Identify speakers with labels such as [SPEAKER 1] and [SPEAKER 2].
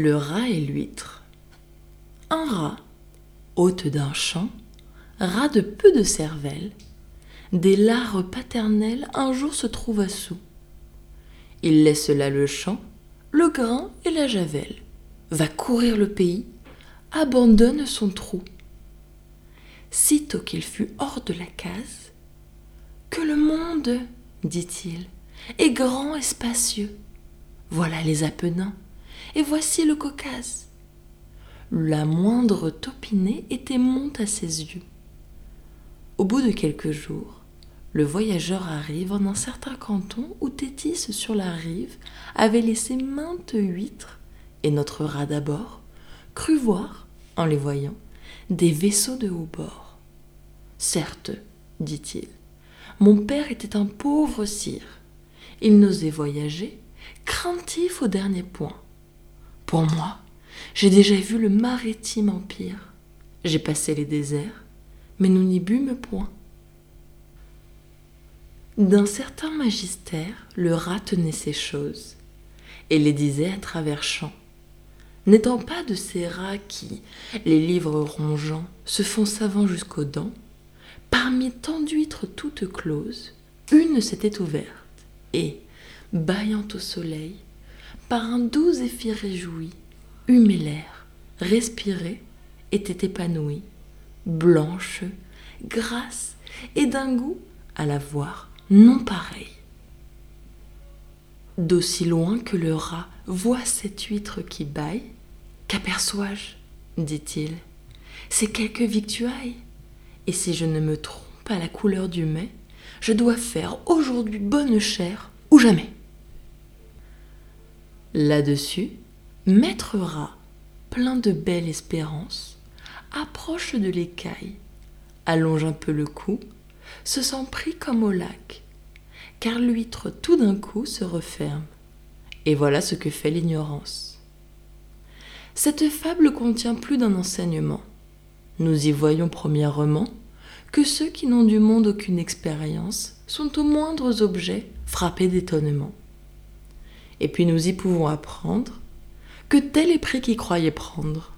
[SPEAKER 1] Le rat et l'huître. Un rat, hôte d'un champ, rat de peu de cervelle, des lares paternelles un jour se trouva sous. Il laisse là le champ, le grain et la javel, va courir le pays, abandonne son trou. Sitôt qu'il fut hors de la case, Que le monde, dit-il, est grand et spacieux. Voilà les Apennins, et voici le Caucase. La moindre topinée était monte à ses yeux. Au bout de quelques jours, le voyageur arrive en un certain canton où Tétis sur la rive avait laissé maintes huîtres, et notre rat d'abord crut voir, en les voyant, des vaisseaux de haut bord. Certes, dit-il, mon père était un pauvre sire. Il n'osait voyager, craintif au dernier point. Pour moi, j'ai déjà vu le maritime empire. J'ai passé les déserts, mais nous n'y bûmes point. D'un certain magistère, le rat tenait ces choses, et les disait à travers champs. N'étant pas de ces rats qui, les livres rongeants, se font savants jusqu'aux dents, parmi tant d'huîtres toutes closes, une s'était ouverte, et, bâillant au soleil, par un doux zéphyr réjoui, humait l'air, respirait, était épanouie, blanche, grasse et d'un goût, à la voir, non pareil. D'aussi loin que le rat voit cette huître qui bâille, qu'aperçois-je dit-il. C'est quelque victuaille. Et si je ne me trompe à la couleur du mets, je dois faire aujourd'hui bonne chère ou jamais. Là-dessus, maître rat, plein de belle espérance, approche de l'écaille, allonge un peu le cou, se sent pris comme au lac, car l'huître tout d'un coup se referme. Et voilà ce que fait l'ignorance. Cette fable contient plus d'un enseignement. Nous y voyons premièrement que ceux qui n'ont du monde aucune expérience sont aux moindres objets frappés d'étonnement. Et puis nous y pouvons apprendre que tel est pris qui croyait prendre.